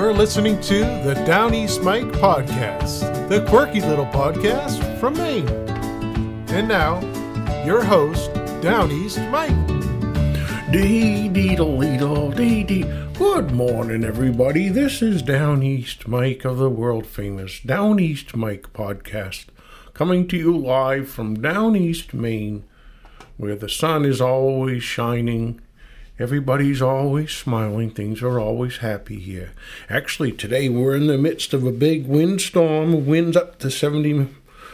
You're listening to the Down East Mike podcast, the quirky little podcast from Maine. And now, your host, Down East Mike. Dee dee dee dee dee. Good morning, everybody. This is Down East Mike of the world famous Down East Mike podcast, coming to you live from Down East, Maine, where the sun is always shining. Everybody's always smiling. Things are always happy here. Actually, today we're in the midst of a big windstorm. Winds up to 70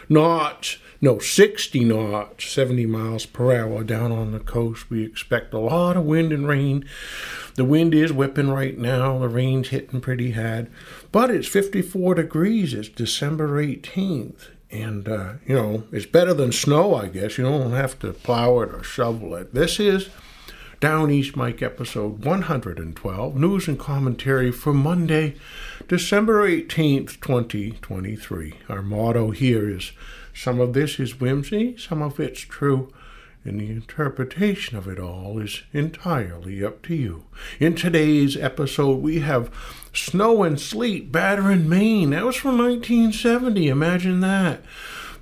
knots no, 60 knots, 70 miles per hour down on the coast. We expect a lot of wind and rain. The wind is whipping right now, the rain's hitting pretty hard, but it's 54 degrees. It's December 18th. And, uh, you know, it's better than snow, I guess. You don't have to plow it or shovel it. This is Down East Mike episode 112, news and commentary for Monday, December 18th, 2023. Our motto here is some of this is whimsy, some of it's true, and the interpretation of it all is entirely up to you. In today's episode, we have snow and sleet battering Maine. That was from 1970. Imagine that.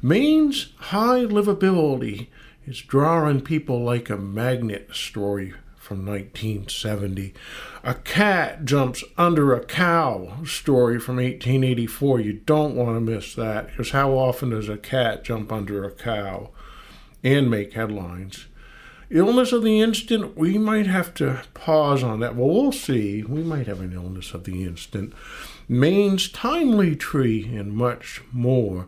Maine's high livability is drawing people like a magnet story from 1970. A cat jumps under a cow story from 1884. You don't want to miss that because how often does a cat jump under a cow and make headlines? Illness of the instant, we might have to pause on that. Well, we'll see. We might have an illness of the instant. Maine's timely tree and much more.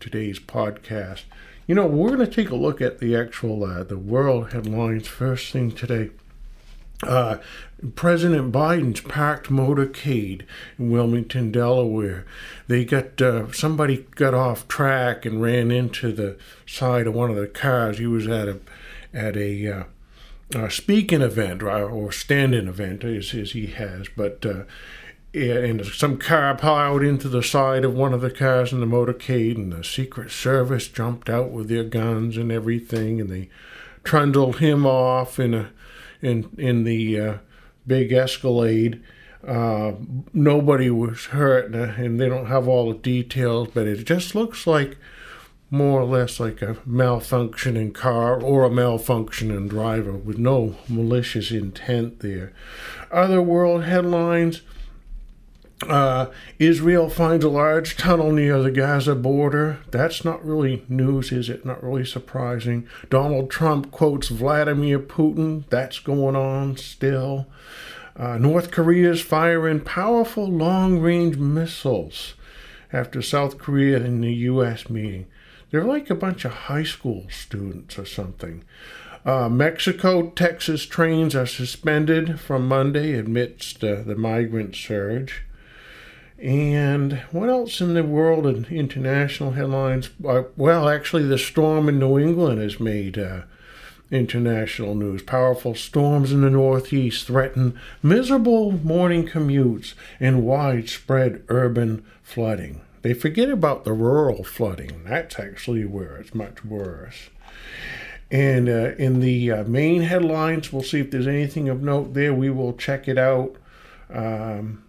Today's podcast. You know, we're going to take a look at the actual uh, the world headlines first thing today. Uh, President Biden's packed motorcade in Wilmington, Delaware. They got uh, somebody got off track and ran into the side of one of the cars. He was at a at a, uh, speaking event or, or standing event, as, as he has, but. Uh, and some car piled into the side of one of the cars in the motorcade, and the Secret Service jumped out with their guns and everything, and they trundled him off in a in in the uh, big Escalade. Uh, nobody was hurt, and they don't have all the details, but it just looks like more or less like a malfunctioning car or a malfunctioning driver with no malicious intent there. Other world headlines. Uh, Israel finds a large tunnel near the Gaza border. That's not really news, is it? Not really surprising. Donald Trump quotes Vladimir Putin. That's going on still. Uh, North Korea is firing powerful long range missiles after South Korea and the U.S. meeting. They're like a bunch of high school students or something. Uh, Mexico Texas trains are suspended from Monday amidst uh, the migrant surge. And what else in the world of international headlines? Uh, well, actually, the storm in New England has made uh, international news. Powerful storms in the Northeast threaten miserable morning commutes and widespread urban flooding. They forget about the rural flooding. That's actually where it's much worse. And uh, in the uh, Maine headlines, we'll see if there's anything of note there. We will check it out. Um,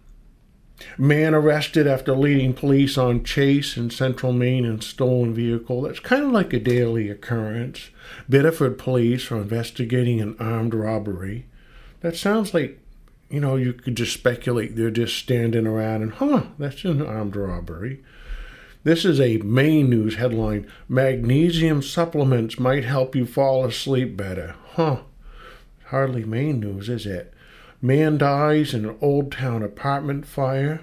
Man arrested after leading police on chase in central Maine in stolen vehicle. That's kind of like a daily occurrence. Biddeford police are investigating an armed robbery. That sounds like, you know, you could just speculate they're just standing around and, huh, that's an armed robbery. This is a Maine news headline Magnesium supplements might help you fall asleep better. Huh. Hardly Maine news, is it? Man dies in an Old Town apartment fire.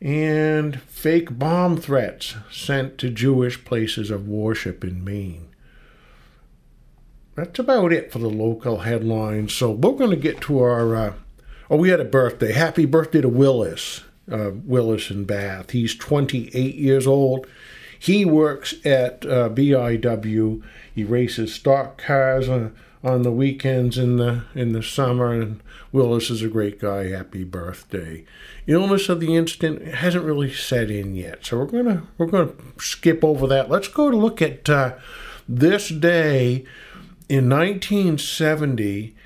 And fake bomb threats sent to Jewish places of worship in Maine. That's about it for the local headlines. So we're going to get to our. Uh, oh, we had a birthday. Happy birthday to Willis. Uh, Willis in Bath. He's 28 years old. He works at uh, BIW. He races stock cars. Uh, on the weekends in the in the summer. And Willis is a great guy. Happy birthday! Illness of the instant hasn't really set in yet, so we're gonna we're gonna skip over that. Let's go to look at uh, this day in 1970.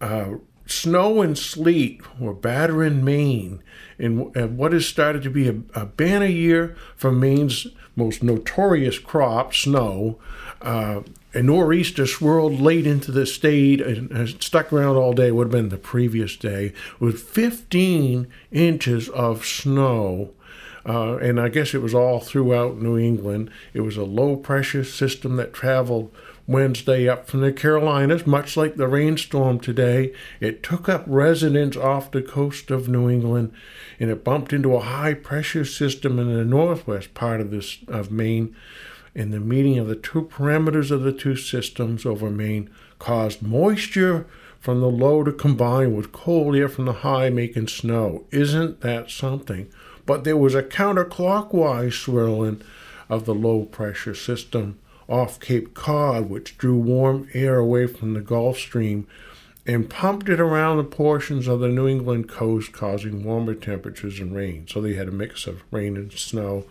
Uh, snow and sleet were battering Maine in what has started to be a, a banner year for Maine's most notorious crop, snow. Uh, a nor'easter swirled late into the state and stuck around all day, would have been the previous day, with 15 inches of snow. Uh, and I guess it was all throughout New England. It was a low pressure system that traveled Wednesday up from the Carolinas, much like the rainstorm today. It took up residence off the coast of New England and it bumped into a high pressure system in the northwest part of this of Maine. And the meeting of the two parameters of the two systems over Maine caused moisture from the low to combine with cold air from the high, making snow. Isn't that something? But there was a counterclockwise swirling of the low pressure system off Cape Cod, which drew warm air away from the Gulf Stream and pumped it around the portions of the New England coast, causing warmer temperatures and rain. So they had a mix of rain and snow.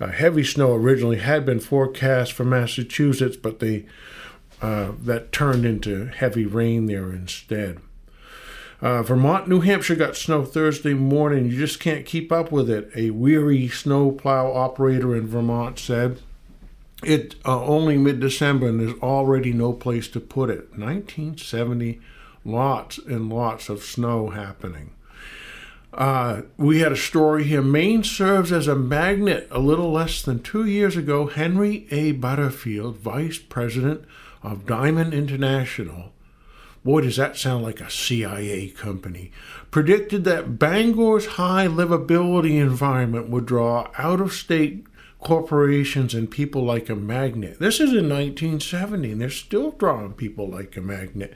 Uh, heavy snow originally had been forecast for Massachusetts, but they uh, that turned into heavy rain there instead. Uh, Vermont, New Hampshire got snow Thursday morning. You just can't keep up with it. A weary snowplow operator in Vermont said. It's uh, only mid December and there's already no place to put it. 1970, lots and lots of snow happening. Uh, we had a story here. Maine serves as a magnet. A little less than two years ago, Henry A. Butterfield, vice president of Diamond International, boy, does that sound like a CIA company, predicted that Bangor's high livability environment would draw out of state corporations and people like a magnet. This is in 1970, and they're still drawing people like a magnet.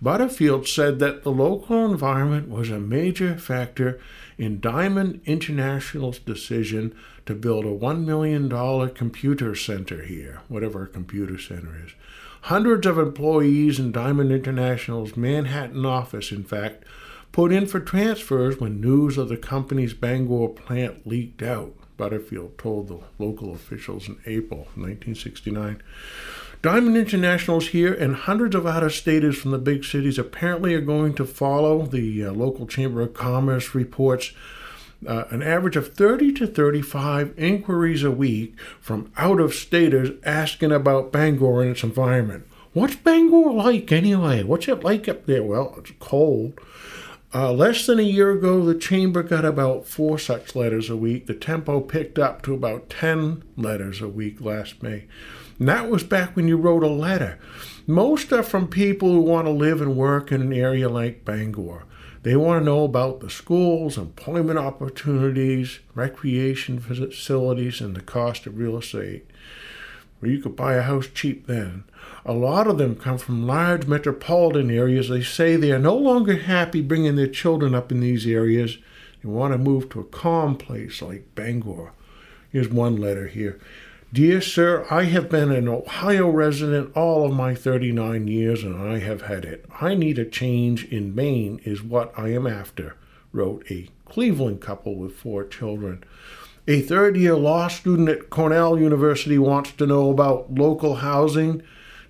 Butterfield said that the local environment was a major factor in Diamond International's decision to build a $1 million computer center here, whatever a computer center is. Hundreds of employees in Diamond International's Manhattan office, in fact, put in for transfers when news of the company's Bangor plant leaked out. Butterfield told the local officials in April 1969. Diamond Internationals here and hundreds of out of staters from the big cities apparently are going to follow. The uh, local Chamber of Commerce reports uh, an average of 30 to 35 inquiries a week from out of staters asking about Bangor and its environment. What's Bangor like anyway? What's it like up there? Well, it's cold. Uh, less than a year ago, the chamber got about four such letters a week. The tempo picked up to about 10 letters a week last May. And that was back when you wrote a letter. Most are from people who want to live and work in an area like Bangor. They want to know about the schools, employment opportunities, recreation facilities, and the cost of real estate. Where you could buy a house cheap then. A lot of them come from large metropolitan areas. They say they are no longer happy bringing their children up in these areas and want to move to a calm place like Bangor. Here's one letter here. Dear Sir, I have been an Ohio resident all of my 39 years and I have had it. I need a change in Maine, is what I am after, wrote a Cleveland couple with four children. A third year law student at Cornell University wants to know about local housing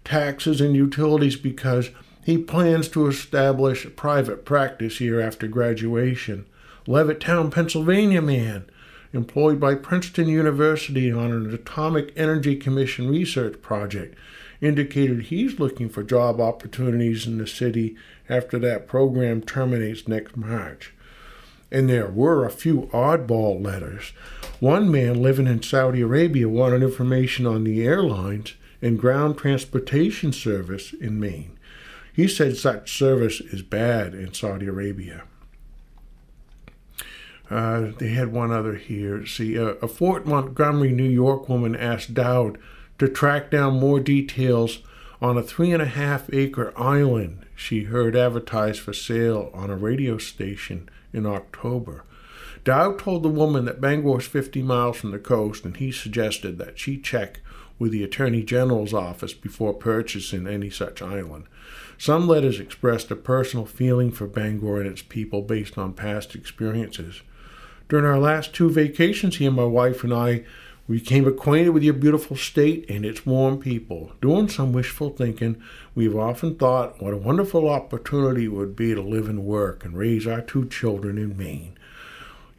taxes, and utilities because he plans to establish a private practice here after graduation. Levittown, Pennsylvania man, employed by Princeton University on an Atomic Energy Commission research project, indicated he's looking for job opportunities in the city after that program terminates next March. And there were a few oddball letters. One man living in Saudi Arabia wanted information on the airlines and ground transportation service in Maine. He said such service is bad in Saudi Arabia. Uh, they had one other here. See, uh, a Fort Montgomery, New York woman asked Dowd to track down more details on a three and a half acre island she heard advertised for sale on a radio station in October. Dowd told the woman that Bangor is 50 miles from the coast, and he suggested that she check with the Attorney General's office before purchasing any such island. Some letters expressed a personal feeling for Bangor and its people based on past experiences. During our last two vacations here, my wife and I We became acquainted with your beautiful state and its warm people. Doing some wishful thinking, we've often thought what a wonderful opportunity it would be to live and work and raise our two children in Maine.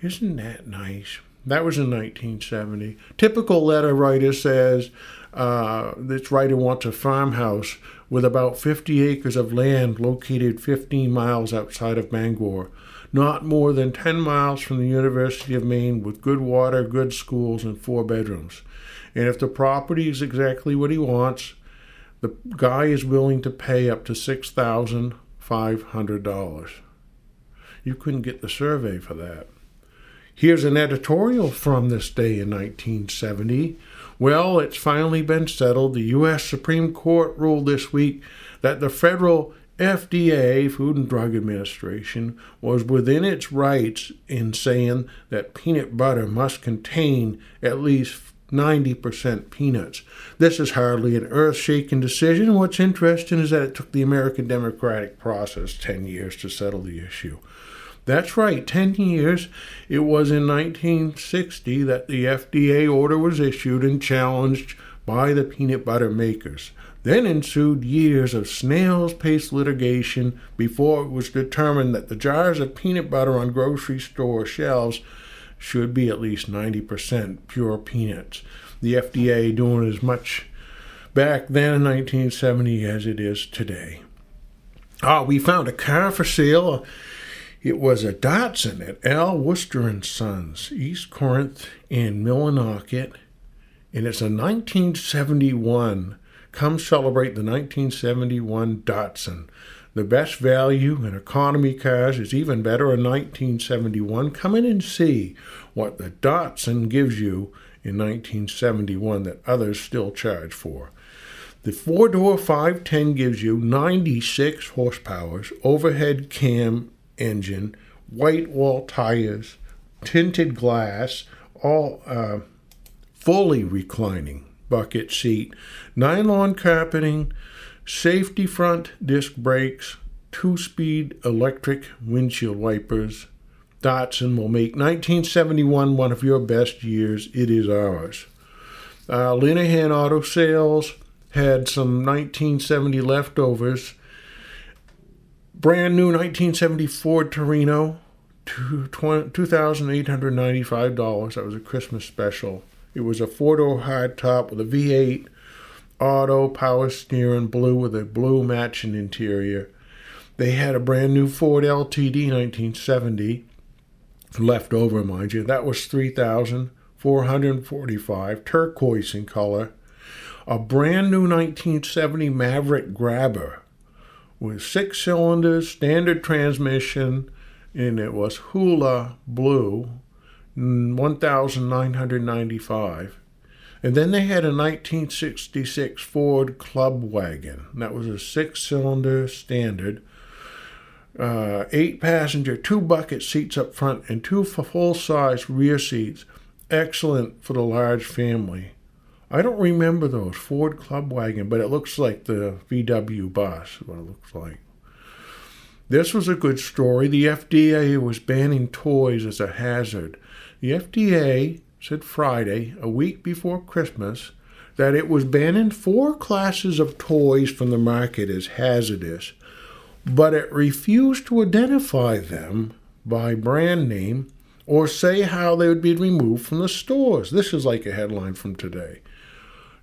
Isn't that nice? That was in 1970. Typical letter writer says uh, this writer wants a farmhouse with about 50 acres of land located 15 miles outside of Bangor, not more than 10 miles from the University of Maine, with good water, good schools, and four bedrooms. And if the property is exactly what he wants, the guy is willing to pay up to $6,500. You couldn't get the survey for that. Here's an editorial from this day in 1970. Well, it's finally been settled. The U.S. Supreme Court ruled this week that the federal FDA, Food and Drug Administration, was within its rights in saying that peanut butter must contain at least 90% peanuts. This is hardly an earth shaking decision. What's interesting is that it took the American democratic process 10 years to settle the issue. That's right, 10 years. It was in 1960 that the FDA order was issued and challenged by the peanut butter makers. Then ensued years of snail's pace litigation before it was determined that the jars of peanut butter on grocery store shelves should be at least 90% pure peanuts. The FDA doing as much back then in 1970 as it is today. Ah, we found a car for sale it was a Datsun at Al Worcester and Sons, East Corinth in Millinocket, and it's a 1971. Come celebrate the 1971 Datsun. The best value in economy cars is even better in 1971. Come in and see what the Datsun gives you in 1971 that others still charge for. The four door 510 gives you 96 horsepower, overhead cam engine, white wall tires, tinted glass, all uh, fully reclining bucket seat, nylon carpeting, safety front disc brakes, two speed electric windshield wipers. Datsun will make 1971 one of your best years. It is ours. Uh, Linehan Auto Sales had some 1970 leftovers Brand new 1970 Ford Torino, $2,895. That was a Christmas special. It was a four door hardtop with a V8 auto power steering, blue with a blue matching interior. They had a brand new Ford LTD 1970 left over, mind you. That was 3445 turquoise in color. A brand new 1970 Maverick Grabber with six cylinders, standard transmission, and it was Hula Blue, 1995. And then they had a 1966 Ford Club Wagon. That was a six cylinder standard, uh, eight passenger, two bucket seats up front, and two full size rear seats. Excellent for the large family. I don't remember those Ford Club Wagon, but it looks like the VW bus, what it looks like. This was a good story. The FDA was banning toys as a hazard. The FDA said Friday, a week before Christmas, that it was banning four classes of toys from the market as hazardous, but it refused to identify them by brand name or say how they would be removed from the stores. This is like a headline from today.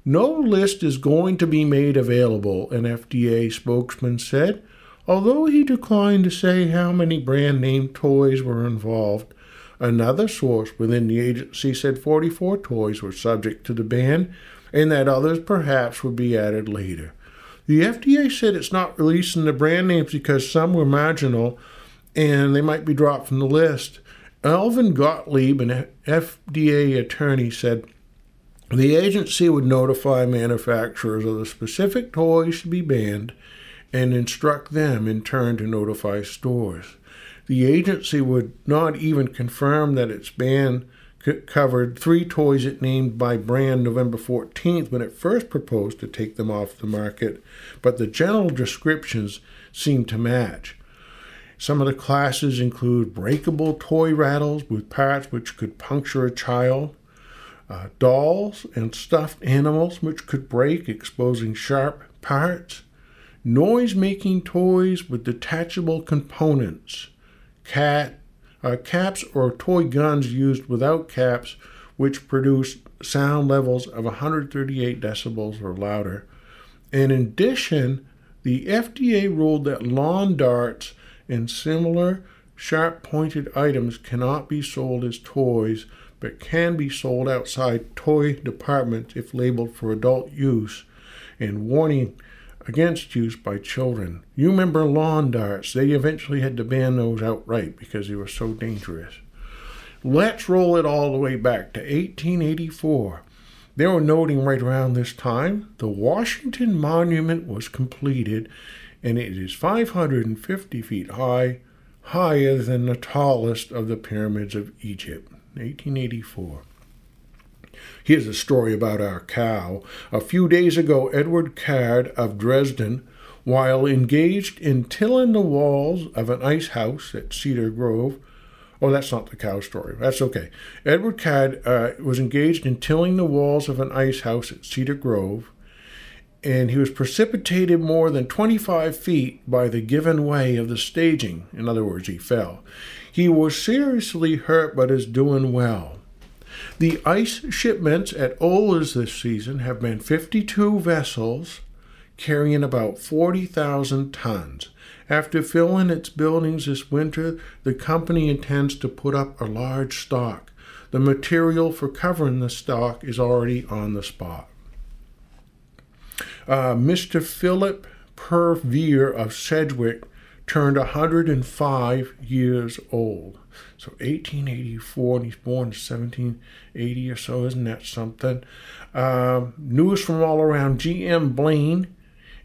No list is going to be made available, an FDA spokesman said, although he declined to say how many brand name toys were involved. Another source within the agency said 44 toys were subject to the ban and that others perhaps would be added later. The FDA said it's not releasing the brand names because some were marginal and they might be dropped from the list. Alvin Gottlieb, an FDA attorney, said the agency would notify manufacturers of the specific toys to be banned and instruct them in turn to notify stores. The agency would not even confirm that its ban covered three toys it named by brand November 14th when it first proposed to take them off the market, but the general descriptions seem to match. Some of the classes include breakable toy rattles with parts which could puncture a child, uh, dolls and stuffed animals which could break, exposing sharp parts, noise making toys with detachable components, cat, uh, caps or toy guns used without caps, which produce sound levels of 138 decibels or louder. In addition, the FDA ruled that lawn darts and similar sharp pointed items cannot be sold as toys but can be sold outside toy departments if labeled for adult use and warning against use by children. You remember lawn darts? They eventually had to ban those outright because they were so dangerous. Let's roll it all the way back to 1884. They were noting right around this time the Washington Monument was completed and it is 550 feet high, higher than the tallest of the pyramids of Egypt. 1884. Here's a story about our cow. A few days ago, Edward Card of Dresden, while engaged in tilling the walls of an ice house at Cedar Grove, Oh, that's not the cow story. That's okay. Edward Card uh, was engaged in tilling the walls of an ice house at Cedar Grove, and he was precipitated more than 25 feet by the given way of the staging. In other words, he fell. He was seriously hurt but is doing well. The ice shipments at Ola's this season have been 52 vessels carrying about 40,000 tons. After filling its buildings this winter, the company intends to put up a large stock. The material for covering the stock is already on the spot. Uh, Mr. Philip Purveer of Sedgwick turned 105 years old. So 1884, and he's born in 1780 or so. Isn't that something? Uh, news from all around. G.M. Blaine,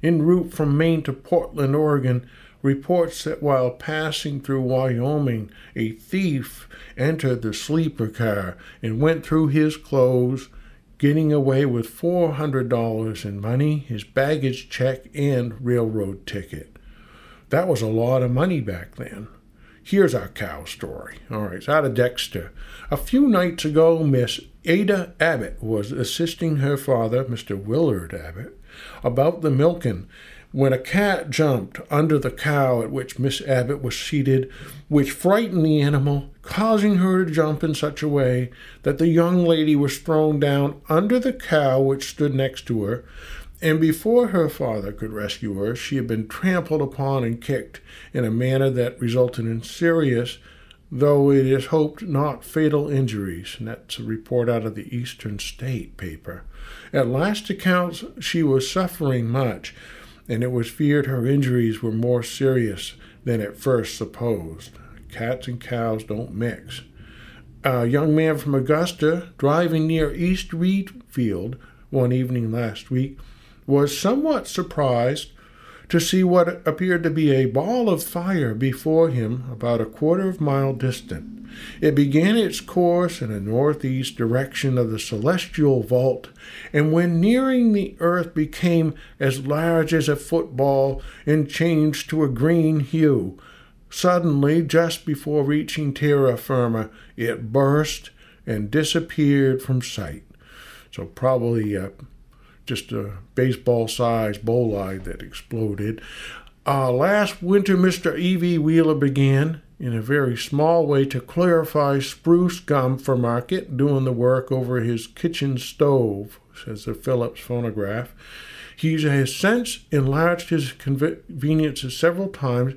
en route from Maine to Portland, Oregon, reports that while passing through Wyoming, a thief entered the sleeper car and went through his clothes, getting away with $400 in money, his baggage check, and railroad ticket. That was a lot of money back then. Here's our cow story. All right, it's out of Dexter. A few nights ago, Miss Ada Abbott was assisting her father, Mr. Willard Abbott, about the milking when a cat jumped under the cow at which Miss Abbott was seated, which frightened the animal, causing her to jump in such a way that the young lady was thrown down under the cow which stood next to her, and before her father could rescue her, she had been trampled upon and kicked in a manner that resulted in serious, though it is hoped not fatal injuries. And that's a report out of the Eastern State paper. At last accounts, she was suffering much, and it was feared her injuries were more serious than at first supposed. Cats and cows don't mix. A young man from Augusta, driving near East Readfield one evening last week, was somewhat surprised to see what appeared to be a ball of fire before him about a quarter of a mile distant. It began its course in a northeast direction of the celestial vault, and when nearing the earth became as large as a football and changed to a green hue. Suddenly, just before reaching terra firma, it burst and disappeared from sight. So probably uh, just a baseball sized bolide that exploded. Uh, last winter, Mr. E.V. Wheeler began, in a very small way, to clarify spruce gum for market, doing the work over his kitchen stove, says the Phillips phonograph. He has since enlarged his conveniences several times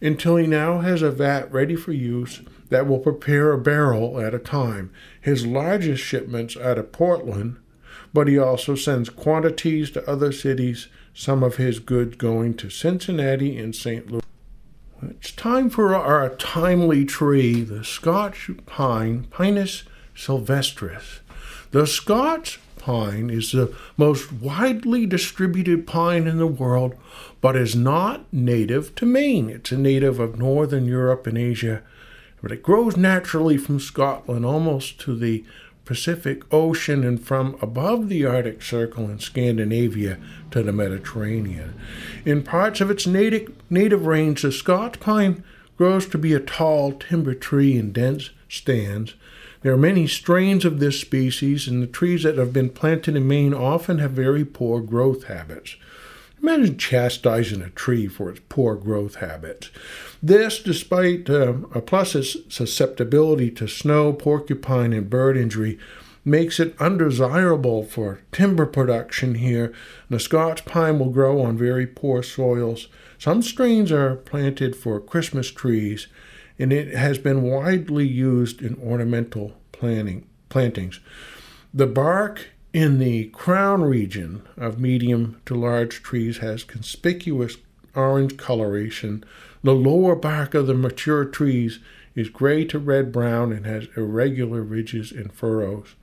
until he now has a vat ready for use that will prepare a barrel at a time. His largest shipments out of Portland but he also sends quantities to other cities, some of his goods going to Cincinnati and St. Louis. It's time for our timely tree, the Scotch pine, Pinus sylvestris. The Scotch pine is the most widely distributed pine in the world, but is not native to Maine. It's a native of northern Europe and Asia, but it grows naturally from Scotland almost to the Pacific Ocean and from above the Arctic Circle in Scandinavia to the Mediterranean. In parts of its native, native range, the Scotch pine grows to be a tall timber tree in dense stands. There are many strains of this species, and the trees that have been planted in Maine often have very poor growth habits. Imagine chastising a tree for its poor growth habits. This, despite uh, a plus its susceptibility to snow, porcupine, and bird injury, makes it undesirable for timber production here. The Scotch pine will grow on very poor soils. Some strains are planted for Christmas trees, and it has been widely used in ornamental planting, plantings. The bark in the crown region of medium to large trees has conspicuous orange coloration. The lower bark of the mature trees is gray to red brown and has irregular ridges and furrows.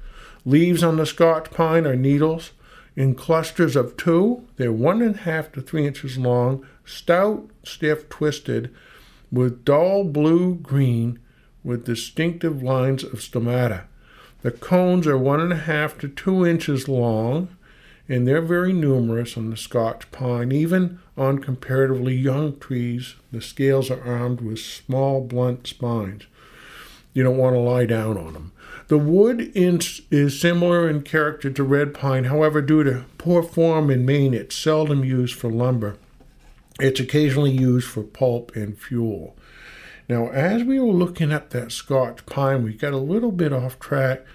Leaves on the Scotch pine are needles in clusters of two. They're one and a half to three inches long, stout, stiff, twisted, with dull blue green with distinctive lines of stomata. The cones are one and a half to two inches long, and they're very numerous on the Scotch pine. Even on comparatively young trees, the scales are armed with small, blunt spines. You don't want to lie down on them. The wood is similar in character to red pine, however, due to poor form in Maine, it's seldom used for lumber. It's occasionally used for pulp and fuel. Now, as we were looking at that Scotch pine, we got a little bit off track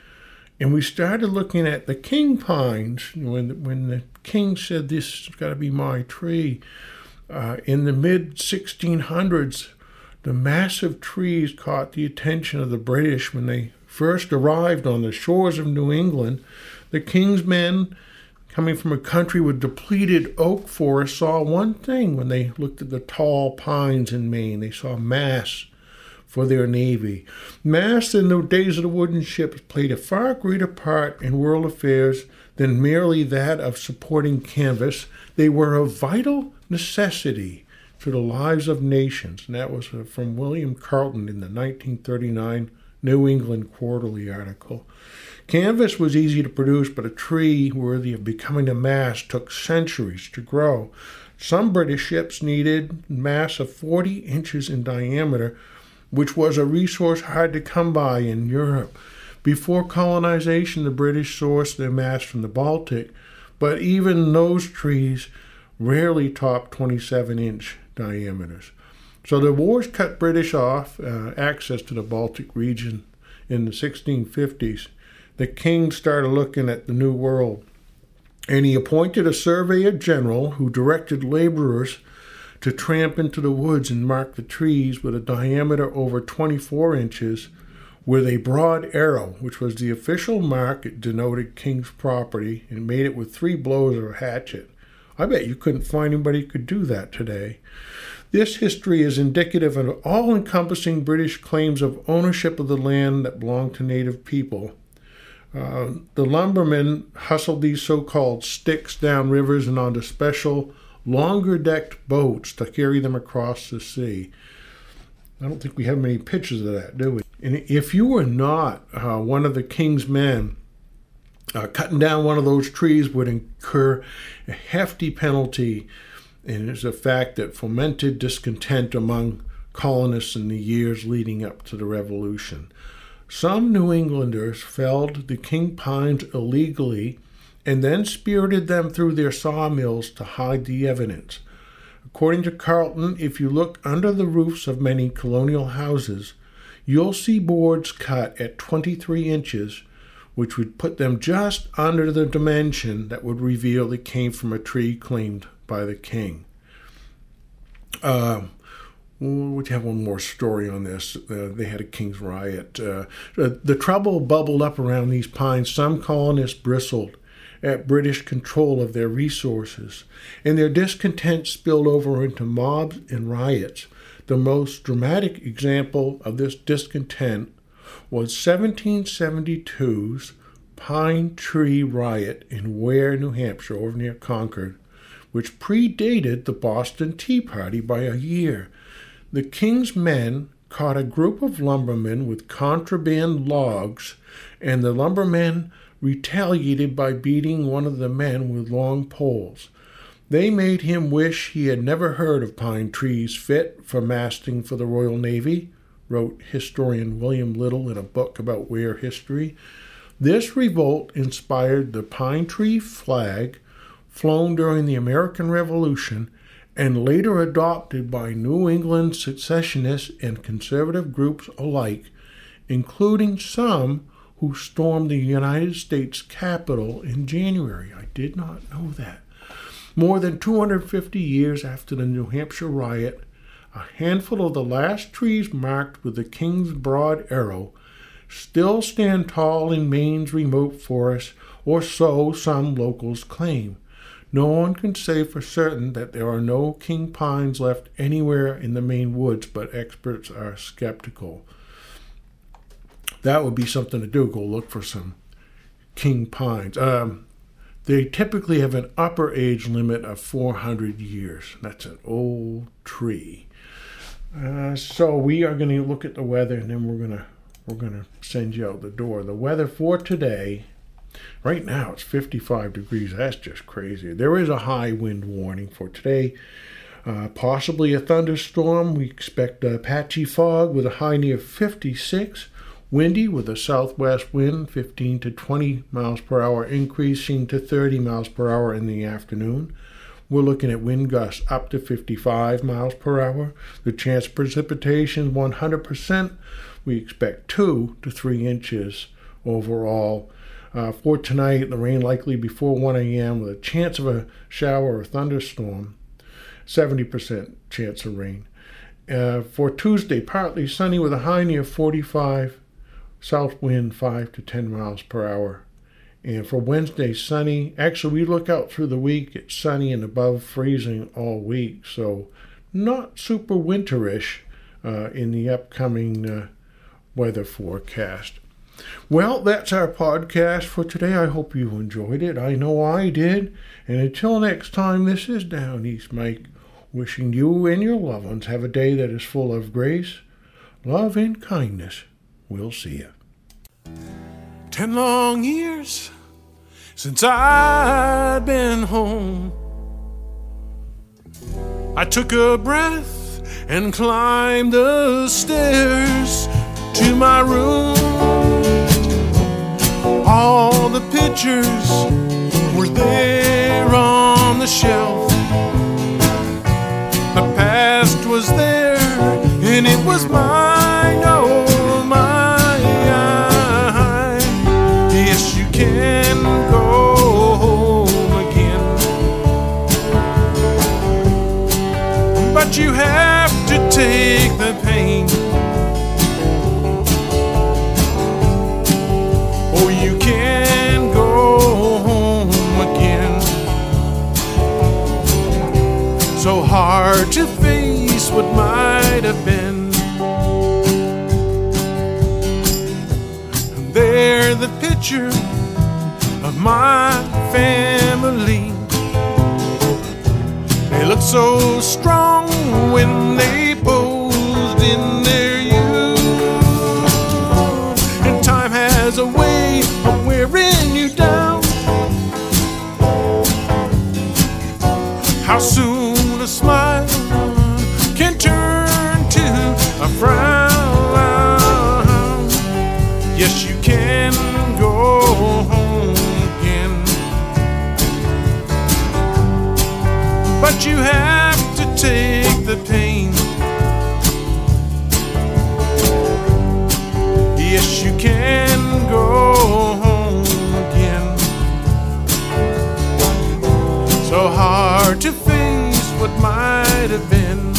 and we started looking at the king pines. When, when the king said, This has got to be my tree, uh, in the mid 1600s, the massive trees caught the attention of the British when they first arrived on the shores of New England. The king's men, coming from a country with depleted oak forests, saw one thing when they looked at the tall pines in Maine. They saw mass for their navy. Masts in the days of the wooden ships played a far greater part in world affairs than merely that of supporting canvas. They were a vital necessity to the lives of nations. And that was from William Carleton in the 1939 New England Quarterly article. Canvas was easy to produce, but a tree worthy of becoming a mast took centuries to grow. Some British ships needed masts of 40 inches in diameter which was a resource hard to come by in Europe. Before colonization, the British sourced their masts from the Baltic, but even those trees rarely topped 27 inch diameters. So the wars cut British off uh, access to the Baltic region in the 1650s. The king started looking at the New World, and he appointed a surveyor general who directed laborers to tramp into the woods and mark the trees with a diameter over 24 inches with a broad arrow, which was the official mark it denoted King's property, and made it with three blows of a hatchet. I bet you couldn't find anybody who could do that today. This history is indicative of all encompassing British claims of ownership of the land that belonged to native people. Uh, the lumbermen hustled these so called sticks down rivers and onto special longer decked boats to carry them across the sea. I don't think we have many pictures of that, do we? And if you were not uh, one of the king's men, uh, cutting down one of those trees would incur a hefty penalty, and it's a fact that fomented discontent among colonists in the years leading up to the Revolution. Some New Englanders felled the king pines illegally and then spirited them through their sawmills to hide the evidence. According to Carleton, if you look under the roofs of many colonial houses, you'll see boards cut at 23 inches, which would put them just under the dimension that would reveal they came from a tree claimed by the king. Uh, we have one more story on this. Uh, they had a king's riot. Uh, the trouble bubbled up around these pines. Some colonists bristled at British control of their resources, and their discontent spilled over into mobs and riots. The most dramatic example of this discontent was 1772's Pine Tree Riot in Weare, New Hampshire, over near Concord, which predated the Boston Tea Party by a year. The king's men caught a group of lumbermen with contraband logs, and the lumbermen retaliated by beating one of the men with long poles. They made him wish he had never heard of pine trees fit for masting for the Royal Navy, wrote historian William Little in a book about Weare history. This revolt inspired the pine tree flag flown during the American Revolution and later adopted by New England secessionists and conservative groups alike, including some who stormed the United States Capitol in January. I did not know that. More than 250 years after the New Hampshire riot, a handful of the last trees marked with the King's Broad arrow still stand tall in Maine's remote forests, or so some locals claim. No one can say for certain that there are no king pines left anywhere in the Maine woods, but experts are skeptical. That would be something to do. Go look for some king pines. Um, they typically have an upper age limit of 400 years. That's an old tree. Uh, so we are going to look at the weather, and then we're going to we're going to send you out the door. The weather for today Right now it's 55 degrees. That's just crazy. There is a high wind warning for today. Uh, possibly a thunderstorm. We expect a patchy fog with a high near 56. Windy with a southwest wind 15 to 20 miles per hour, increasing to 30 miles per hour in the afternoon. We're looking at wind gusts up to 55 miles per hour. The chance of precipitation 100%. We expect 2 to 3 inches overall uh, for tonight, the rain likely before 1 a.m. with a chance of a shower or thunderstorm, 70% chance of rain. Uh, for Tuesday, partly sunny with a high near 45, south wind 5 to 10 miles per hour. And for Wednesday, sunny. Actually, we look out through the week, it's sunny and above freezing all week, so not super winterish uh, in the upcoming uh, weather forecast. Well, that's our podcast for today. I hope you enjoyed it. I know I did. And until next time, this is Down East Mike, wishing you and your loved ones have a day that is full of grace, love, and kindness. We'll see you. Ten long years since I'd been home. I took a breath and climbed the stairs to my room all the pictures were there on the shelf. The past was there, and it was mine, oh mine. Yes, you can go home again, but you have to take might have been. And there, the picture of my family. They look so strong when they posed in their youth. And time has a way of wearing you down. How soon? Might have been.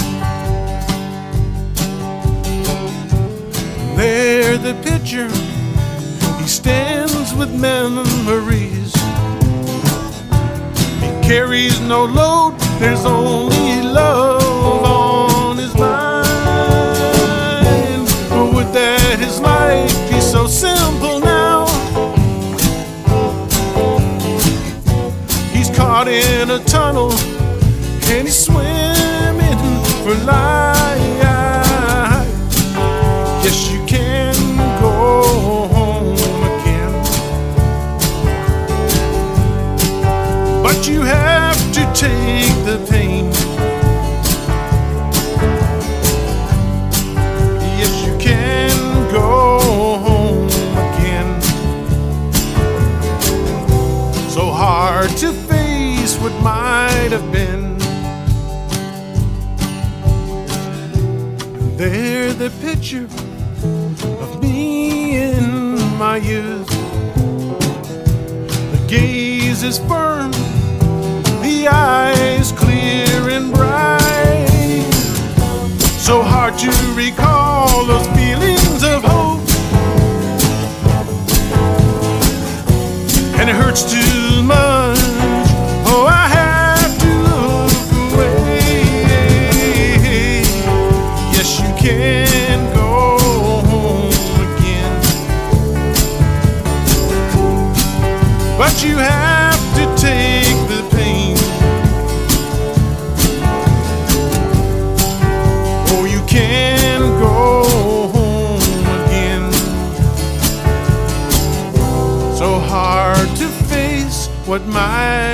There, the picture, he stands with memories. He carries no load, there's only love on his mind. But would that his life be so simple now? He's caught in a tunnel and he's swimming for life. Yes, you can go home again, but you have to take the pain. Yes, you can go home again. So hard to face what might have been. They're the picture of me in my youth. The gaze is firm, the eyes clear and bright. So hard to recall those feelings of hope. And it hurts too you have to take the pain. Oh, you can go home again. So hard to face what might